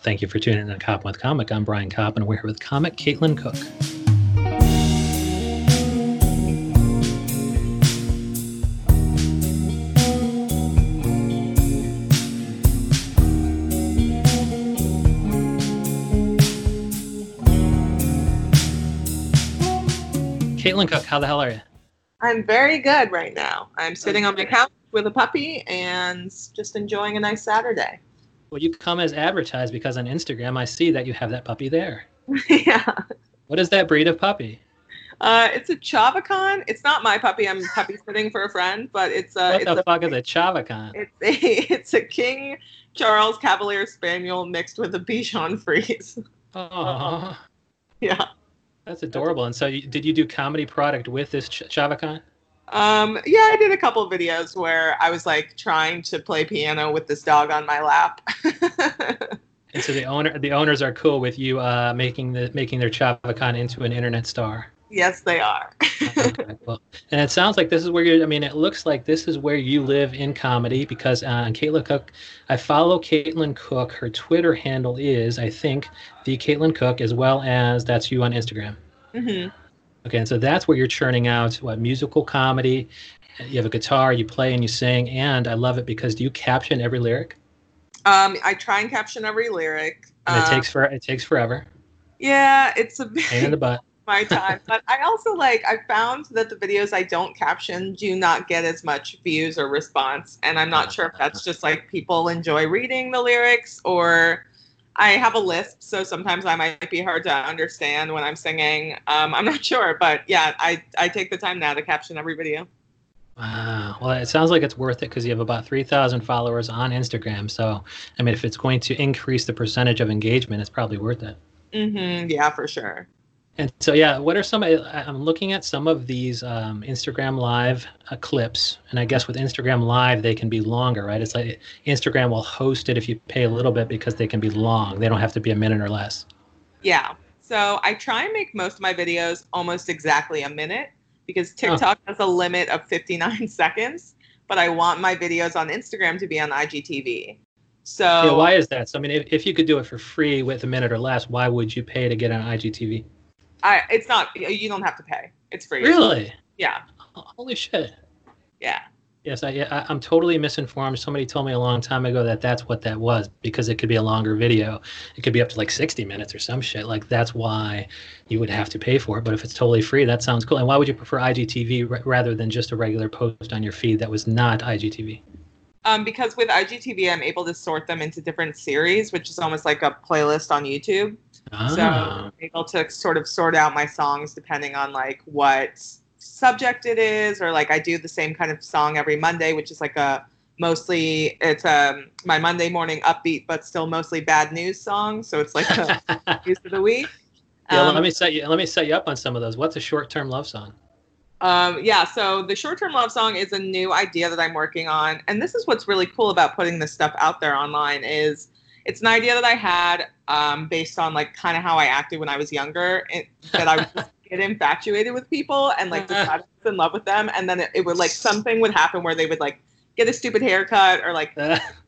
Thank you for tuning in to Cop with Comic. I'm Brian Kopp, and we're here with comic Caitlin Cook. Caitlin Cook, how the hell are you? I'm very good right now. I'm sitting on my couch with a puppy and just enjoying a nice Saturday. Well, you come as advertised because on Instagram I see that you have that puppy there. yeah. What is that breed of puppy? Uh, it's a Cavachon. It's not my puppy. I'm puppy sitting for a friend, but it's a. What it's the a, fuck is a Cavachon? It's a it's a King Charles Cavalier Spaniel mixed with a Bichon Frise. Oh, yeah. that's adorable. And so, you, did you do comedy product with this Ch- Cavachon? Um, yeah, I did a couple of videos where I was like trying to play piano with this dog on my lap. And so the owner, the owners are cool with you uh, making the making their Cavachon into an internet star. yes, they are. Okay, well, and it sounds like this is where you. I mean, it looks like this is where you live in comedy because uh, on Caitlin Cook, I follow Caitlin Cook. Her Twitter handle is, I think, the Caitlin Cook, as well as that's you on Instagram. hmm Okay, and so that's what you're churning out what musical comedy. You have a guitar, you play and you sing, and I love it because do you caption every lyric? Um, I try and caption every lyric. And it Um, takes for it takes forever. yeah, it's a Pain in the butt. my time. But I also like I found that the videos I don't caption do not get as much views or response, and I'm not sure if that's just like people enjoy reading the lyrics or I have a lisp, so sometimes I might be hard to understand when I'm singing. Um, I'm not sure, but yeah, I I take the time now to caption every video. Wow. Well, it sounds like it's worth it because you have about 3,000 followers on Instagram. So, I mean, if it's going to increase the percentage of engagement, it's probably worth it. hmm yeah, for sure. And so, yeah, what are some? I'm looking at some of these um, Instagram Live uh, clips, and I guess with Instagram Live they can be longer, right? It's like Instagram will host it if you pay a little bit because they can be long. They don't have to be a minute or less. Yeah. So I try and make most of my videos almost exactly a minute because TikTok has a limit of 59 seconds, but I want my videos on Instagram to be on IGTV. So Yeah, why is that? So, I mean, if, if you could do it for free with a minute or less, why would you pay to get on IGTV? I, it's not, you don't have to pay. It's free. Really? Yeah. Holy shit. Yeah. Yes, I, I, I'm totally misinformed. Somebody told me a long time ago that that's what that was because it could be a longer video. It could be up to like 60 minutes or some shit. Like that's why you would have to pay for it. But if it's totally free, that sounds cool. And why would you prefer IGTV r- rather than just a regular post on your feed that was not IGTV? Um, because with IGTV, I'm able to sort them into different series, which is almost like a playlist on YouTube. So Ah, I'm able to sort of sort out my songs depending on like what subject it is, or like I do the same kind of song every Monday, which is like a mostly it's um my Monday morning upbeat but still mostly bad news song. So it's like a news of the week. yeah, Um, let me set you. Let me set you up on some of those. What's a short-term love song? Um, yeah, so the short term love song is a new idea that I'm working on. And this is what's really cool about putting this stuff out there online is it's an idea that I had um, based on like kind of how I acted when I was younger. It, that I would just get infatuated with people and like I was in love with them. And then it, it would like something would happen where they would like get a stupid haircut or like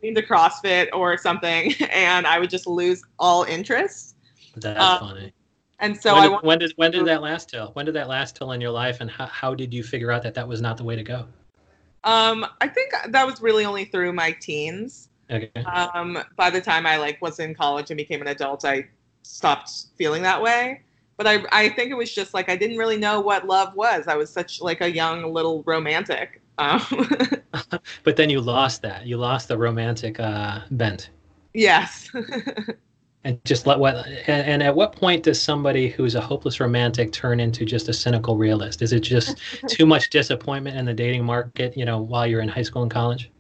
into CrossFit or something. And I would just lose all interest. That's Uh, funny. And so when, I did, want when did when did that last till? When did that last till in your life, and how, how did you figure out that that was not the way to go? um, I think that was really only through my teens. Okay. um, by the time I like was in college and became an adult, I stopped feeling that way. But I, I think it was just like I didn't really know what love was. I was such like a young little romantic. Um, But then you lost that. You lost the romantic uh, bent. yes. And just let what and, and at what point does somebody who's a hopeless romantic turn into just a cynical realist? Is it just too much disappointment in the dating market, you know, while you're in high school and college?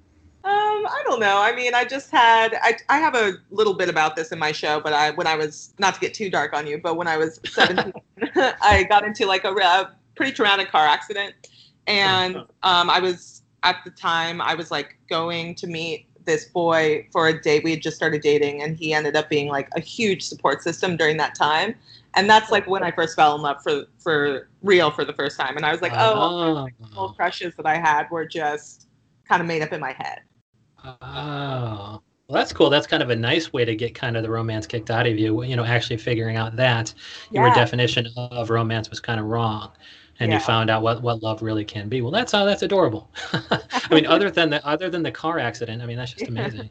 I don't know. I mean, I just had I, I have a little bit about this in my show, but I when I was not to get too dark on you, but when I was 17, I got into like a, a pretty traumatic car accident, and um, I was at the time I was like going to meet this boy for a date. We had just started dating, and he ended up being like a huge support system during that time. And that's like when I first fell in love for for real for the first time. And I was like, oh, all oh, crushes that I had were just kind of made up in my head. Oh. Well, that's cool. That's kind of a nice way to get kind of the romance kicked out of you. You know, actually figuring out that your definition of romance was kind of wrong, and Yeah. you found out what, what love really can be. Well, that's how that's adorable. I mean, other than the other than the car accident, I mean, that's just amazing.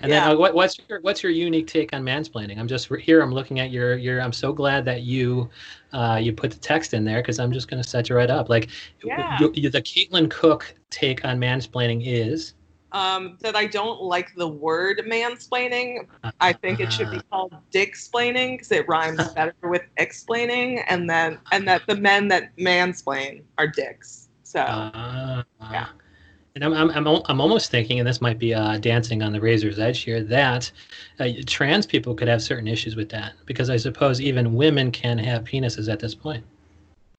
And Yeah. then, uh, what, what's your what's your unique take on mansplaining? I'm just here. I'm looking at your your. I'm so glad that you uh, you put the text in there because I'm just going to set you right up. Like, Yeah. you, you, the Caitlin Cook take on mansplaining is. Um, that I don't like the word mansplaining. I think it should be called dicksplaining because it rhymes better with explaining, and then and that the men that mansplain are dicks. So Uh, Yeah. And I'm, I'm, I'm, I'm almost thinking, and this might be uh, dancing on the razor's edge here, that uh, trans people could have certain issues with that because I suppose even women can have penises at this point.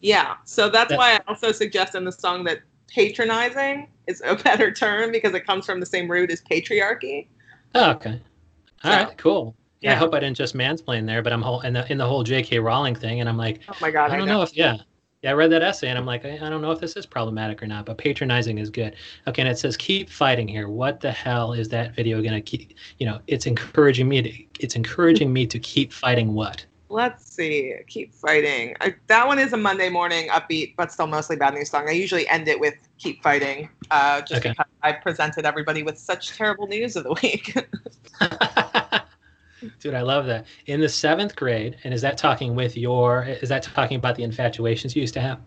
yeah, so that's That- why I also suggest in the song that patronizing is a better term because it comes from the same root as patriarchy. Oh, okay. All So, right, cool. Yeah, I hope I didn't just mansplain there, but I'm whole in the in the whole J.K. Rowling thing, and I'm like, Oh my god, I don't know if yeah, yeah. I read that essay, and I'm like, I, I don't know if this is problematic or not, but patronizing is good. Okay, and it says keep fighting here. What the hell is that video gonna keep? You know, it's encouraging me to it's encouraging me to keep fighting what? Let's see. Keep fighting. I, that one is a Monday morning upbeat, but still mostly bad news song. I usually end it with "Keep Fighting," uh, just Okay. because I presented everybody with such terrible news of the week. Dude, I love that. In the seventh grade, and is that talking with your? Is that talking about the infatuations you used to have?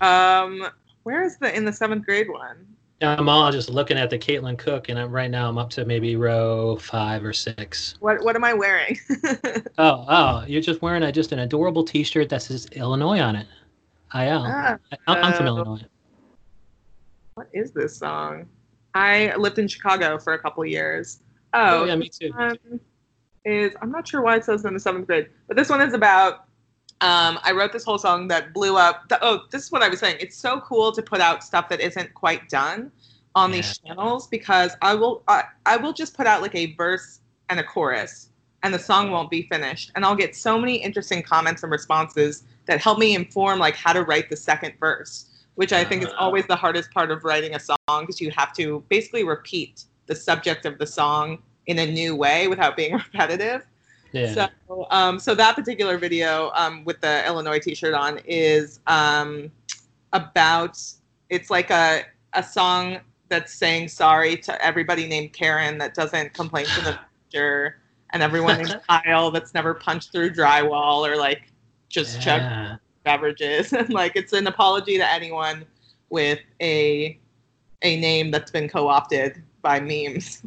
um, where is the in the seventh grade one? I'm all just looking at the Caitlin Cook, and I'm right now I'm up to maybe row five or six. What What am I wearing? Oh, oh, you're just wearing a just an adorable T-shirt that says Illinois on it. I am. Ah, I'm, I'm from uh, Illinois. what is this song? I lived in Chicago for a couple years. Oh, Oh, yeah, me too. um, is I'm not sure why it says in the seventh grade, but this one is about. Um, I wrote this whole song that blew up. The, oh, this is what I was saying. It's so cool to put out stuff that isn't quite done on these channels because I will I, I will just put out like a verse and a chorus and the song won't be finished and I'll get so many interesting comments and responses that help me inform like how to write the second verse, which I think is Uh. always the hardest part of writing a song because you have to basically repeat the subject of the song in a new way without being repetitive. Yeah. So, um, so that particular video um, with the Illinois T-shirt on is um, about. It's like a a song that's saying sorry to everybody named Karen that doesn't complain to the manager, and everyone named Kyle that's never punched through drywall or like just chugged beverages. And like it's an apology to anyone with a a name that's been co-opted by memes.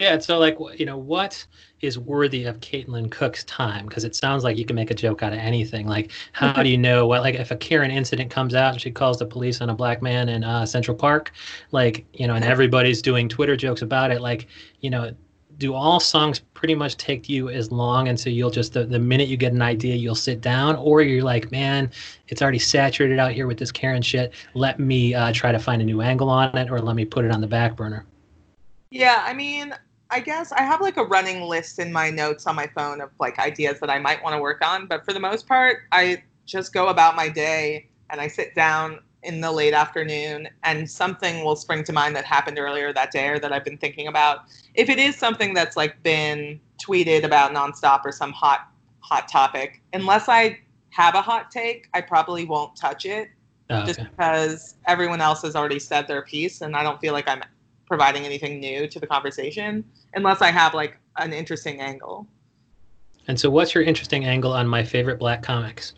Yeah, so like you know, what is worthy of Caitlin Cook's time? Because it sounds like you can make a joke out of anything. Like, how do you know what? Like, if a Karen incident comes out and she calls the police on a black man in uh, Central Park, like you know, and everybody's doing Twitter jokes about it. Like, you know, do all songs pretty much take you as long, and so you'll just the, the minute you get an idea, you'll sit down, or you're like, man, it's already saturated out here with this Karen shit. Let me uh, try to find a new angle on it, or let me put it on the back burner. Yeah, I mean, I guess I have like a running list in my notes on my phone of like ideas that I might want to work on, but for the most part, I just go about my day and I sit down in the late afternoon and something will spring to mind that happened earlier that day or that I've been thinking about. If it is something that's like been tweeted about nonstop or some hot hot topic, unless I have a hot take, I probably won't touch it Oh, just because everyone else has already said their piece and I don't feel like I'm providing anything new to the conversation unless I have like an interesting angle. And so, what's your interesting angle on my favorite black comics?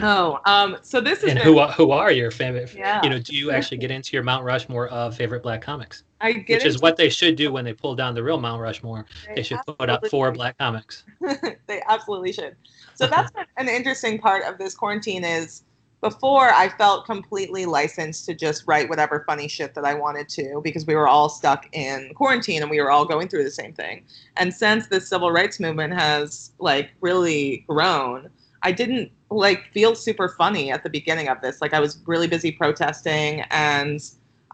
Oh, um, so this is And who are- who are your favorite? Yeah. You know, do you actually get into your Mount Rushmore of favorite black comics? I get Which is what they should do when they pull down the real Mount Rushmore. They should put up four absolutely- black comics. they absolutely should. So that's been an interesting part of this quarantine is before I felt completely licensed to just write whatever funny shit that I wanted to because we were all stuck in quarantine and we were all going through the same thing. And since the civil rights movement has like really grown, I didn't like feel super funny at the beginning of this. Like I was really busy protesting and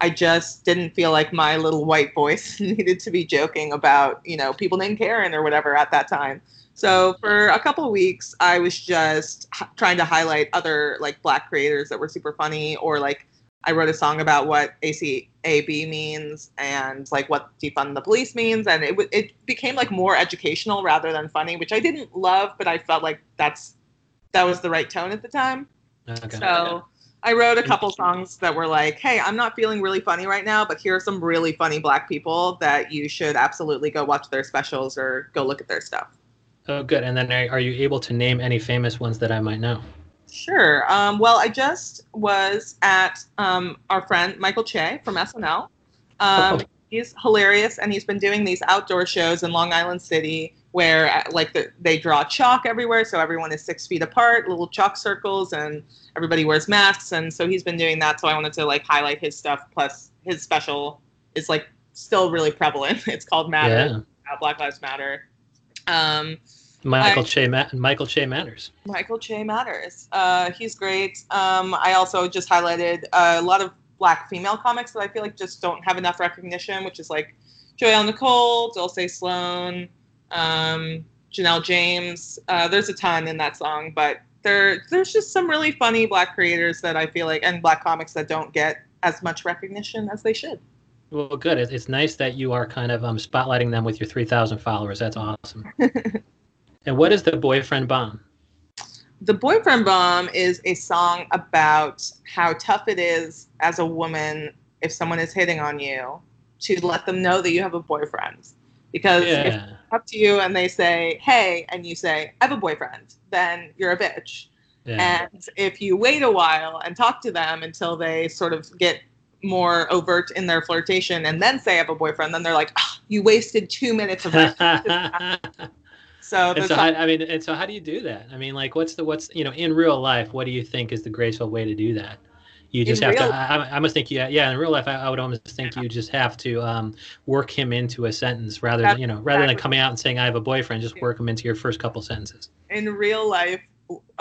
I just didn't feel like my little white voice needed to be joking about, you know, people named Karen or whatever at that time. So for a couple of weeks, I was just h- trying to highlight other like black creators that were super funny or like I wrote a song about what ACAB means and like what defund the police means, and it it became like more educational rather than funny, which I didn't love, but I felt like that's that was the right tone at the time. Okay. So I wrote a couple songs that were like, "Hey, I'm not feeling really funny right now, but here are some really funny black people that you should absolutely go watch their specials or go look at their stuff." Oh, good. And then are you able to name any famous ones that I might know? Sure. Um, well, I just was at um, our friend Michael Che from SNL. Um, oh. He's hilarious, and he's been doing these outdoor shows in Long Island City where uh, like the, they draw chalk everywhere, so everyone is six feet apart, little chalk circles, and everybody wears masks. And so he's been doing that. So I wanted to like highlight his stuff. Plus, his special is like still really prevalent. It's called Matter. Yeah. Black Lives Matter. Um, Michael I, Che Michael Che matters. Michael Che matters. Uh, he's great. Um, I also just highlighted a lot of black female comics that I feel like just don't have enough recognition, which is like Joyelle Nicole, Dulcé Sloan, um, Janelle James. Uh, there's a ton in that song, but there there's just some really funny black creators that I feel like and black comics that don't get as much recognition as they should. Well, good. It's nice that you are kind of um, spotlighting them with your 3,000 followers. That's awesome. and what is the boyfriend bomb? The boyfriend bomb is a song about how tough it is as a woman if someone is hitting on you to let them know that you have a boyfriend because yeah. if up to you and they say, hey, and you say, I have a boyfriend, then you're a bitch. Yeah. And if you wait a while and talk to them until they sort of get more overt in their flirtation and then say I have a boyfriend, then they're like, oh, you wasted two minutes of my So, so how, I mean, and so how do you do that? I mean, like, what's the what's you know in real life? What do you think is the graceful way to do that? You just in have real- to. I, I, must think. Yeah, yeah. In real life, I, I would almost think you just have to um, work him into a sentence rather than you know rather than coming out and saying I have a boyfriend. Just work him into your first couple sentences. In real life,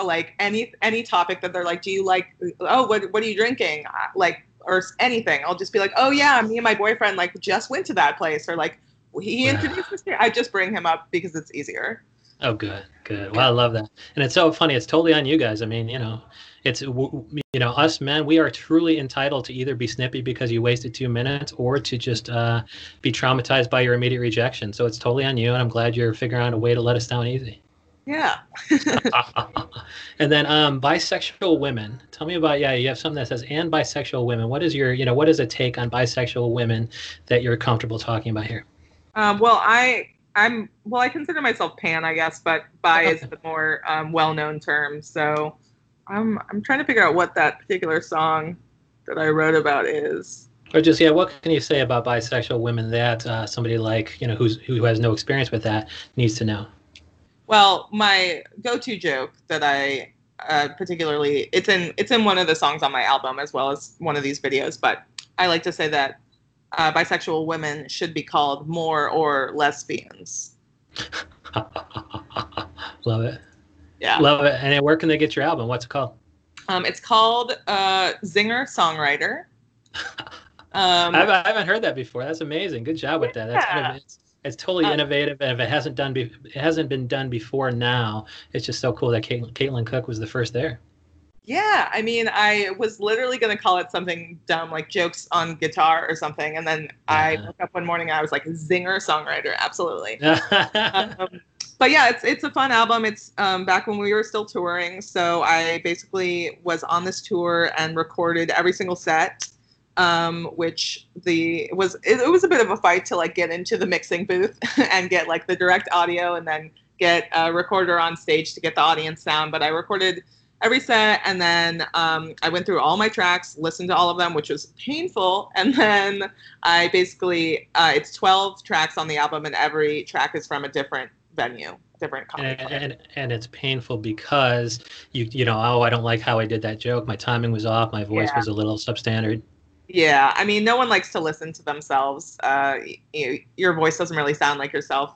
like any any topic that they're like, do you like? Oh, what what are you drinking? Uh, like or anything. I'll just be like, oh yeah, me and my boyfriend like just went to that place, or like he introduced us here. I just bring him up because it's easier. Oh, good, good. Well, I love that, and it's so funny. It's totally on you guys. I mean, you know, it's you know us men we are truly entitled to either be snippy because you wasted two minutes or to just uh, be traumatized by your immediate rejection so it's totally on you and i'm glad you're figuring out a way to let us down easy yeah and then um, bisexual women tell me about yeah you have something that says and bisexual women what is your you know what is a take on bisexual women that you're comfortable talking about here um, well i i'm well i consider myself pan i guess but bi is the more um, well-known term so I'm I'm trying to figure out what that particular song that I wrote about is. Or just yeah, what can you say about bisexual women that uh, somebody like you know who's who has no experience with that needs to know? Well, my go-to joke that I uh, particularly it's in it's in one of the songs on my album as well as one of these videos, but I like to say that uh, bisexual women should be called more or lesbians. Love it. Yeah. Love it. And where can they get your album? What's it called? Um, it's called uh, Zinger Songwriter. Um, I, haven't, heard that before. That's amazing. Good job with that. That's yeah. it's, it's totally uh, innovative, and if it hasn't done, be, it hasn't been done before now, it's just so cool that Caitlin, Caitlin Cook was the first there. Yeah, I mean, I was literally going to call it something dumb, like jokes on guitar or something, and then yeah. I woke up one morning and I was like, Zinger Songwriter, absolutely. um, but yeah, it's it's a fun album. It's um, back when we were still touring, so I basically was on this tour and recorded every single set. Um, which the was it, it was a bit of a fight to like get into the mixing booth and get like the direct audio and then get a recorder on stage to get the audience sound. But I recorded every set and then um, I went through all my tracks, listened to all of them, which was painful. And then I basically, uh, it's 12 tracks on the album, and every track is from a different venue different and, and, and it's painful because you you know oh I don't like how I did that joke. My timing was off. My voice yeah. was a little substandard. Yeah. I mean no one likes to listen to themselves. Uh, you, your voice doesn't really sound like yourself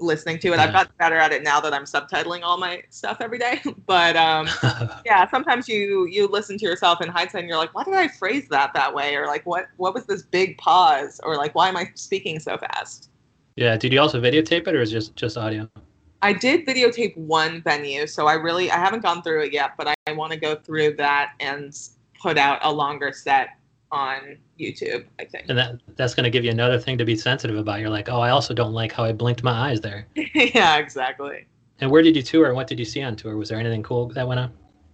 listening to it yeah. I've gotten better at it now that I'm subtitling all my stuff every day but um, yeah sometimes you you listen to yourself in hindsight and you're like why did I phrase that that way or like what what was this big pause or like why am I speaking so fast yeah. Did you also videotape it, or is it just just audio? I did videotape one venue, so I really I haven't gone through it yet, but I, I want to go through that and put out a longer set on YouTube. I think. And that that's going to give you another thing to be sensitive about. You're like, oh, I also don't like how I blinked my eyes there. yeah, exactly. And where did you tour? And what did you see on tour? Was there anything cool that went on?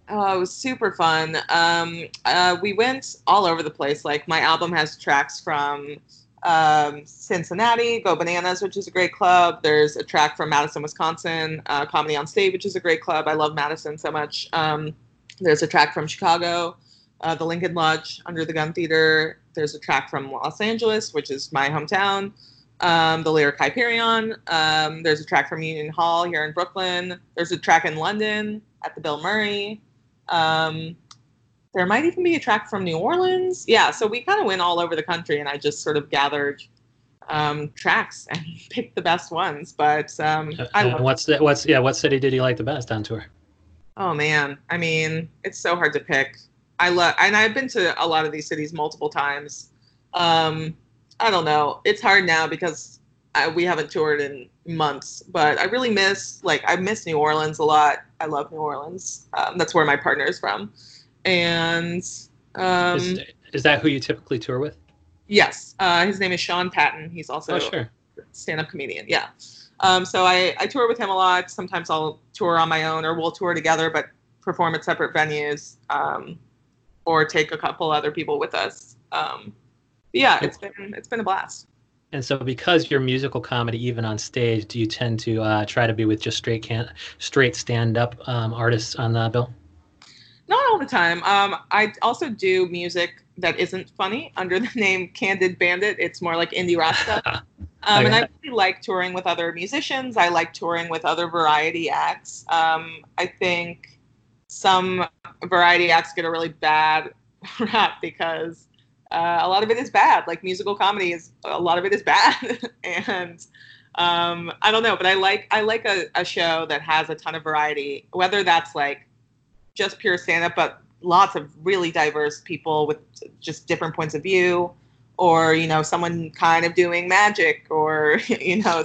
Oh, it was super fun. Um, uh, we went all over the place. Like my album has tracks from um, Cincinnati, Go Bananas, which is a great club. There's a track from Madison, Wisconsin, uh, Comedy on State, which is a great club. I love Madison so much. Um, there's a track from Chicago, uh, the Lincoln Lodge, Under the Gun Theater. There's a track from Los Angeles, which is my hometown, um, the Lyric Hyperion. Um, there's a track from Union Hall here in Brooklyn. There's a track in London at the Bill Murray. Um, there might even be a track from New Orleans. Yeah, so we kind of went all over the country, and I just sort of gathered um, tracks and picked the best ones. But um, I uh, what's the, what's yeah, what city did you like the best on tour? Oh man, I mean, it's so hard to pick. I love, and I've been to a lot of these cities multiple times. Um, I don't know. It's hard now because I, we haven't toured in months, but I really miss like I miss New Orleans a lot. I love New Orleans. Um, that's where my partner is from, and um, is, is, that who you typically tour with? Yes, uh, his name is Sean Patton. He's also oh, sure. a stand-up comedian. Yeah. Um, so I, I tour with him a lot. Sometimes I'll tour on my own, or we'll tour together, but perform at separate venues, um, or take a couple other people with us. Um, yeah, it's been it's been a blast. And so, because you're musical comedy, even on stage, do you tend to uh, try to be with just straight can straight stand up um, artists on the bill? Not all the time. Um, I also do music that isn't funny under the name Candid Bandit. It's more like indie rock stuff. Um. And I really like touring with other musicians. I like touring with other variety acts. Um, I think some variety acts get a really bad rap because uh, a lot of it is bad. Like musical comedy is a lot of it is bad, and um, I don't know. But I like I like a, a show that has a ton of variety, whether that's like just pure stand up, but lots of really diverse people with just different points of view or you know someone kind of doing magic or you know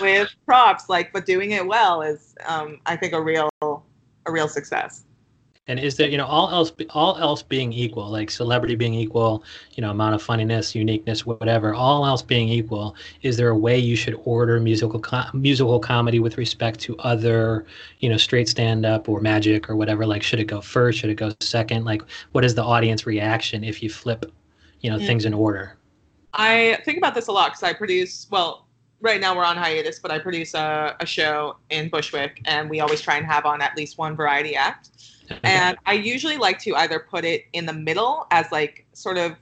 with props like but doing it well is um, i think a real a real success and is there, you know, all else all else being equal, like celebrity being equal, you know, amount of funniness, uniqueness, whatever, all else being equal, is there a way you should order musical musical comedy with respect to other, you know, straight stand up or magic or whatever? Like, should it go first? Should it go second? Like, what is the audience reaction if you flip, you know, mm. things in order? I think about this a lot because I produce well right now we're on hiatus, but I produce a, a show in Bushwick, and we always try and have on at least one variety act and I usually like to either put it in the middle as like sort of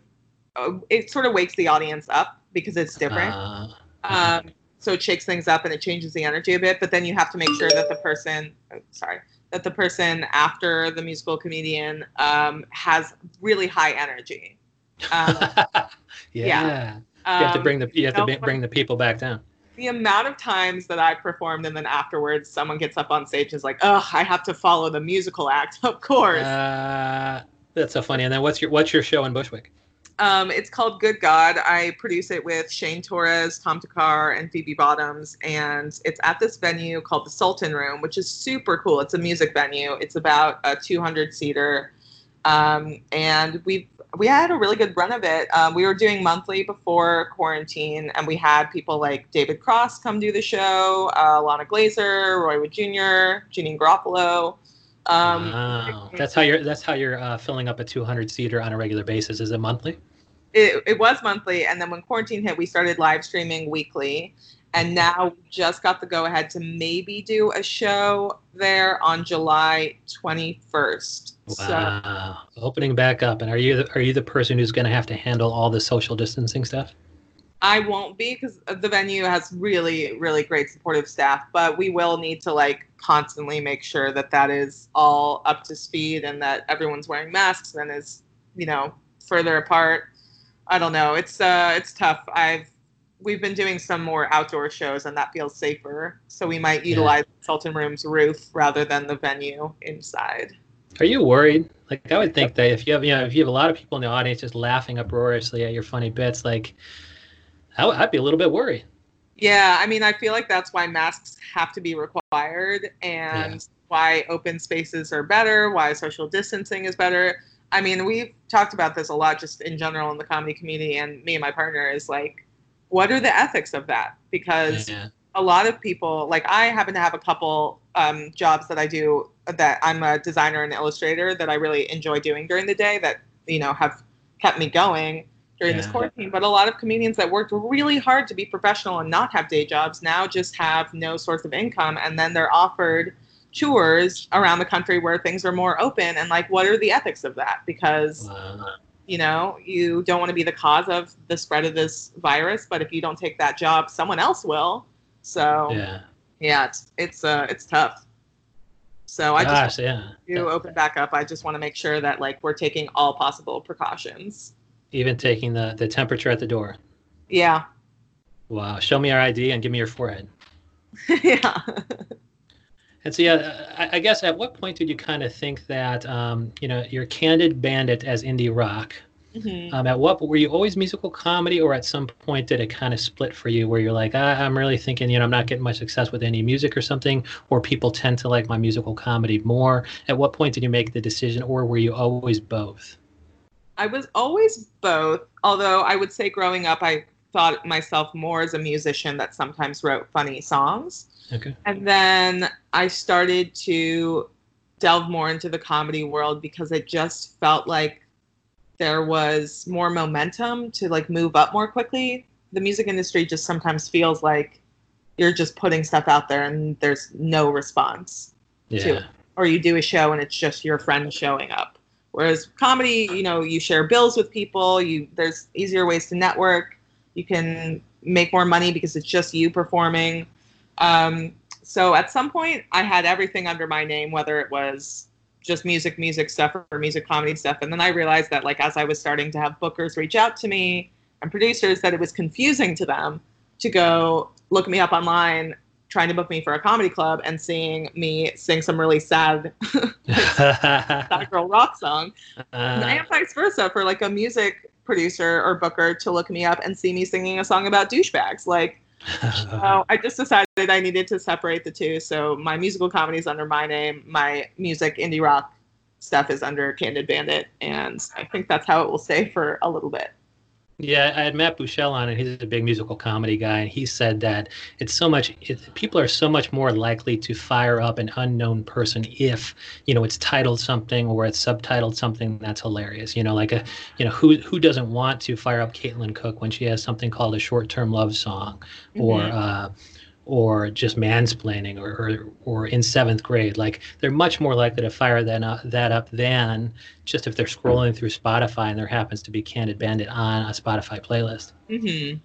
uh, it sort of wakes the audience up because it's different. Uh, um, so it shakes things up and it changes the energy a bit. But then you have to make sure that the person, oh, sorry, that the person after the musical comedian um, has really high energy. Um, yeah. yeah. You have to bring the you have to bring the people back down the amount of times that I performed and then afterwards someone gets up on stage and is like, "Oh, I have to follow the musical act." Of course. Uh, that's so funny. And then what's your what's your show in Bushwick? Um, it's called Good God. I produce it with Shane Torres, Tom Thakkar, and Phoebe Bottoms, and it's at this venue called the Sultan Room, which is super cool. It's a music venue. It's about a 200 seater, um, and we've we had a really good run of it. Um, we were doing monthly before quarantine, and we had people like David Cross come do the show, uh, Ilana Glazer, Roy Wood Jr., Janeane Garofalo. Um, wow, that's how you're that's how you're uh, filling up a 200 seater on a regular basis. Is it monthly? It, it was monthly, and then when quarantine hit, we started live streaming weekly, and now we just got the go ahead to maybe do a show there on July 21st. Wow. So, Opening back up. And are you the, are you the person who's going to have to handle all the social distancing stuff? I won't be because the venue has really, really great supportive staff, but we will need to like constantly make sure that that is all up to speed and that everyone's wearing masks and is, you know, further apart. I don't know. It's uh, it's tough. I've we've been doing some more outdoor shows and that feels safer. So we might utilize yeah. Sultan Room's roof rather than the venue inside. Are you worried? Like I would think that if you have you know if you have a lot of people in the audience just laughing uproariously at your funny bits, like I I'd be a little bit worried. Yeah, I mean, I feel like that's why masks have to be required and yeah. why open spaces are better, why social distancing is better. I mean, we've talked about this a lot just in general in the comedy community, and me and my partner is like, what are the ethics of that? Because Yeah. a lot of people, like I happen to have a couple um, jobs that I do that I'm a designer and illustrator that I really enjoy doing during the day that, you know, have kept me going during this Yeah. quarantine. But a lot of comedians that worked really hard to be professional and not have day jobs now just have no source of income. And then they're offered tours around the country where things are more open. And like, what are the ethics of that? Because Wow. You know you don't want to be the cause of the spread of this virus but if you don't take that job someone else will so yeah, Yeah. it's it's uh it's tough so i just Gosh, yeah. to open back up i just want to make sure that like we're taking all possible precautions Even taking the, the temperature at the door. yeah Wow. Show me your ID and give me your forehead. yeah And so, yeah, I, I guess at what point did you kind of think that, um, you know, you're Candid Bandit as indie rock? Mhm. Um, at what were you always musical comedy, or at some point did it kind of split for you, where you're like, ah, I'm really thinking, you know, I'm not getting much success with any music or something, or people tend to like my musical comedy more? At what point did you make the decision, or were you always both? I was always both, although I would say growing up, I thought myself more as a musician that sometimes wrote funny songs. Okay. And then I started to delve more into the comedy world because it just felt like there was more momentum to like move up more quickly. The music industry just sometimes feels like you're just putting stuff out there and there's no response Yeah. to it. Or you do a show and it's just your friend showing up. Whereas comedy, you know, you share bills with people, you there's easier ways to network, you can make more money because it's just you performing. Um, so at some point, I had everything under my name, whether it was just music, music stuff, or music comedy stuff. And then I realized that, like, as I was starting to have bookers reach out to me and producers, that it was confusing to them to go look me up online, trying to book me for a comedy club, and seeing me sing some really sad, sad girl rock song Uh, and vice versa for like a music producer or booker to look me up and see me singing a song about douchebags. Like, so I just decided I needed to separate the two. So my musical comedy is under my name, my music indie rock stuff is under Candid Bandit, and I think that's how it will stay for a little bit. Yeah, I had Matt Buechele on, and he's a big musical comedy guy, and he said that it's so much. It, people are so much more likely to fire up an unknown person if you know it's titled something or it's subtitled something that's hilarious. You know, like a you know who who doesn't want to fire up Caitlin Cook when she has something called a short-term love song, or Mhm. uh, or just mansplaining, or, or or in seventh grade. Like they're much more likely to fire that uh, that up than just if they're scrolling through Spotify and there happens to be Candid Bandit on a Spotify playlist. Mm-hmm.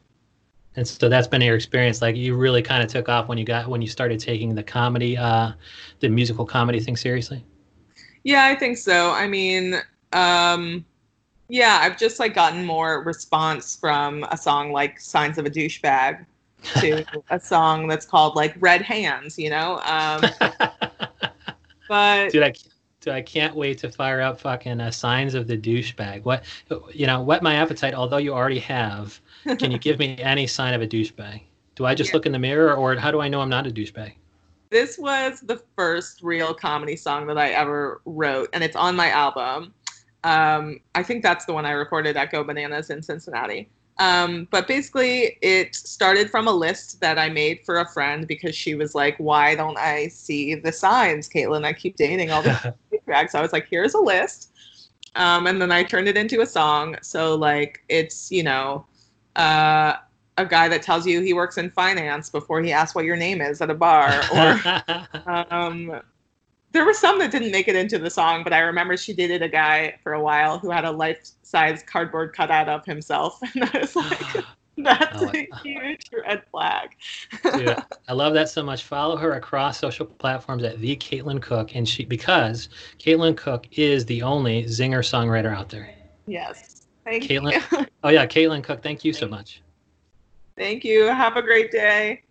And so that's been your experience. Like you really kind of took off when you got when you started taking the comedy, uh, the musical comedy thing seriously. Yeah, I think so. I mean, um, yeah, I've just like gotten more response from a song like "Signs of a Douchebag" to a song that's called like "Red Hands," you know. Um, but dude, I, dude, I can't wait to fire up fucking uh, signs of the douchebag. What, you know, whet my appetite. Although you already have, can you give me any sign of a douchebag? Do I just Yeah. look in the mirror, or how do I know I'm not a douchebag? this was the first real comedy song that I ever wrote, and it's on my album. Um, I think that's the one I recorded at Go Bananas in Cincinnati. Um, but basically, it started from a list that I made for a friend because she was like, "Why don't I see the signs, Caitlin? I keep dating all the drags." So I was like, "Here's a list," um, and then I turned it into a song. So like, it's you know, uh, a guy that tells you he works in finance before he asks what your name is at a bar, or um, there were some that didn't make it into the song, but I remember she dated a guy for a while who had a life-size cardboard cutout of himself, and I was like, oh, "That's Oh, a huge red flag." Dude, I love that so much. Follow her across social platforms at the Caitlin Cook, and she because Caitlin Cook is the only zinger songwriter out there. yes, thank Caitlin? you. Oh yeah, Caitlin Cook. Thank you so much. thank you. Have a great day.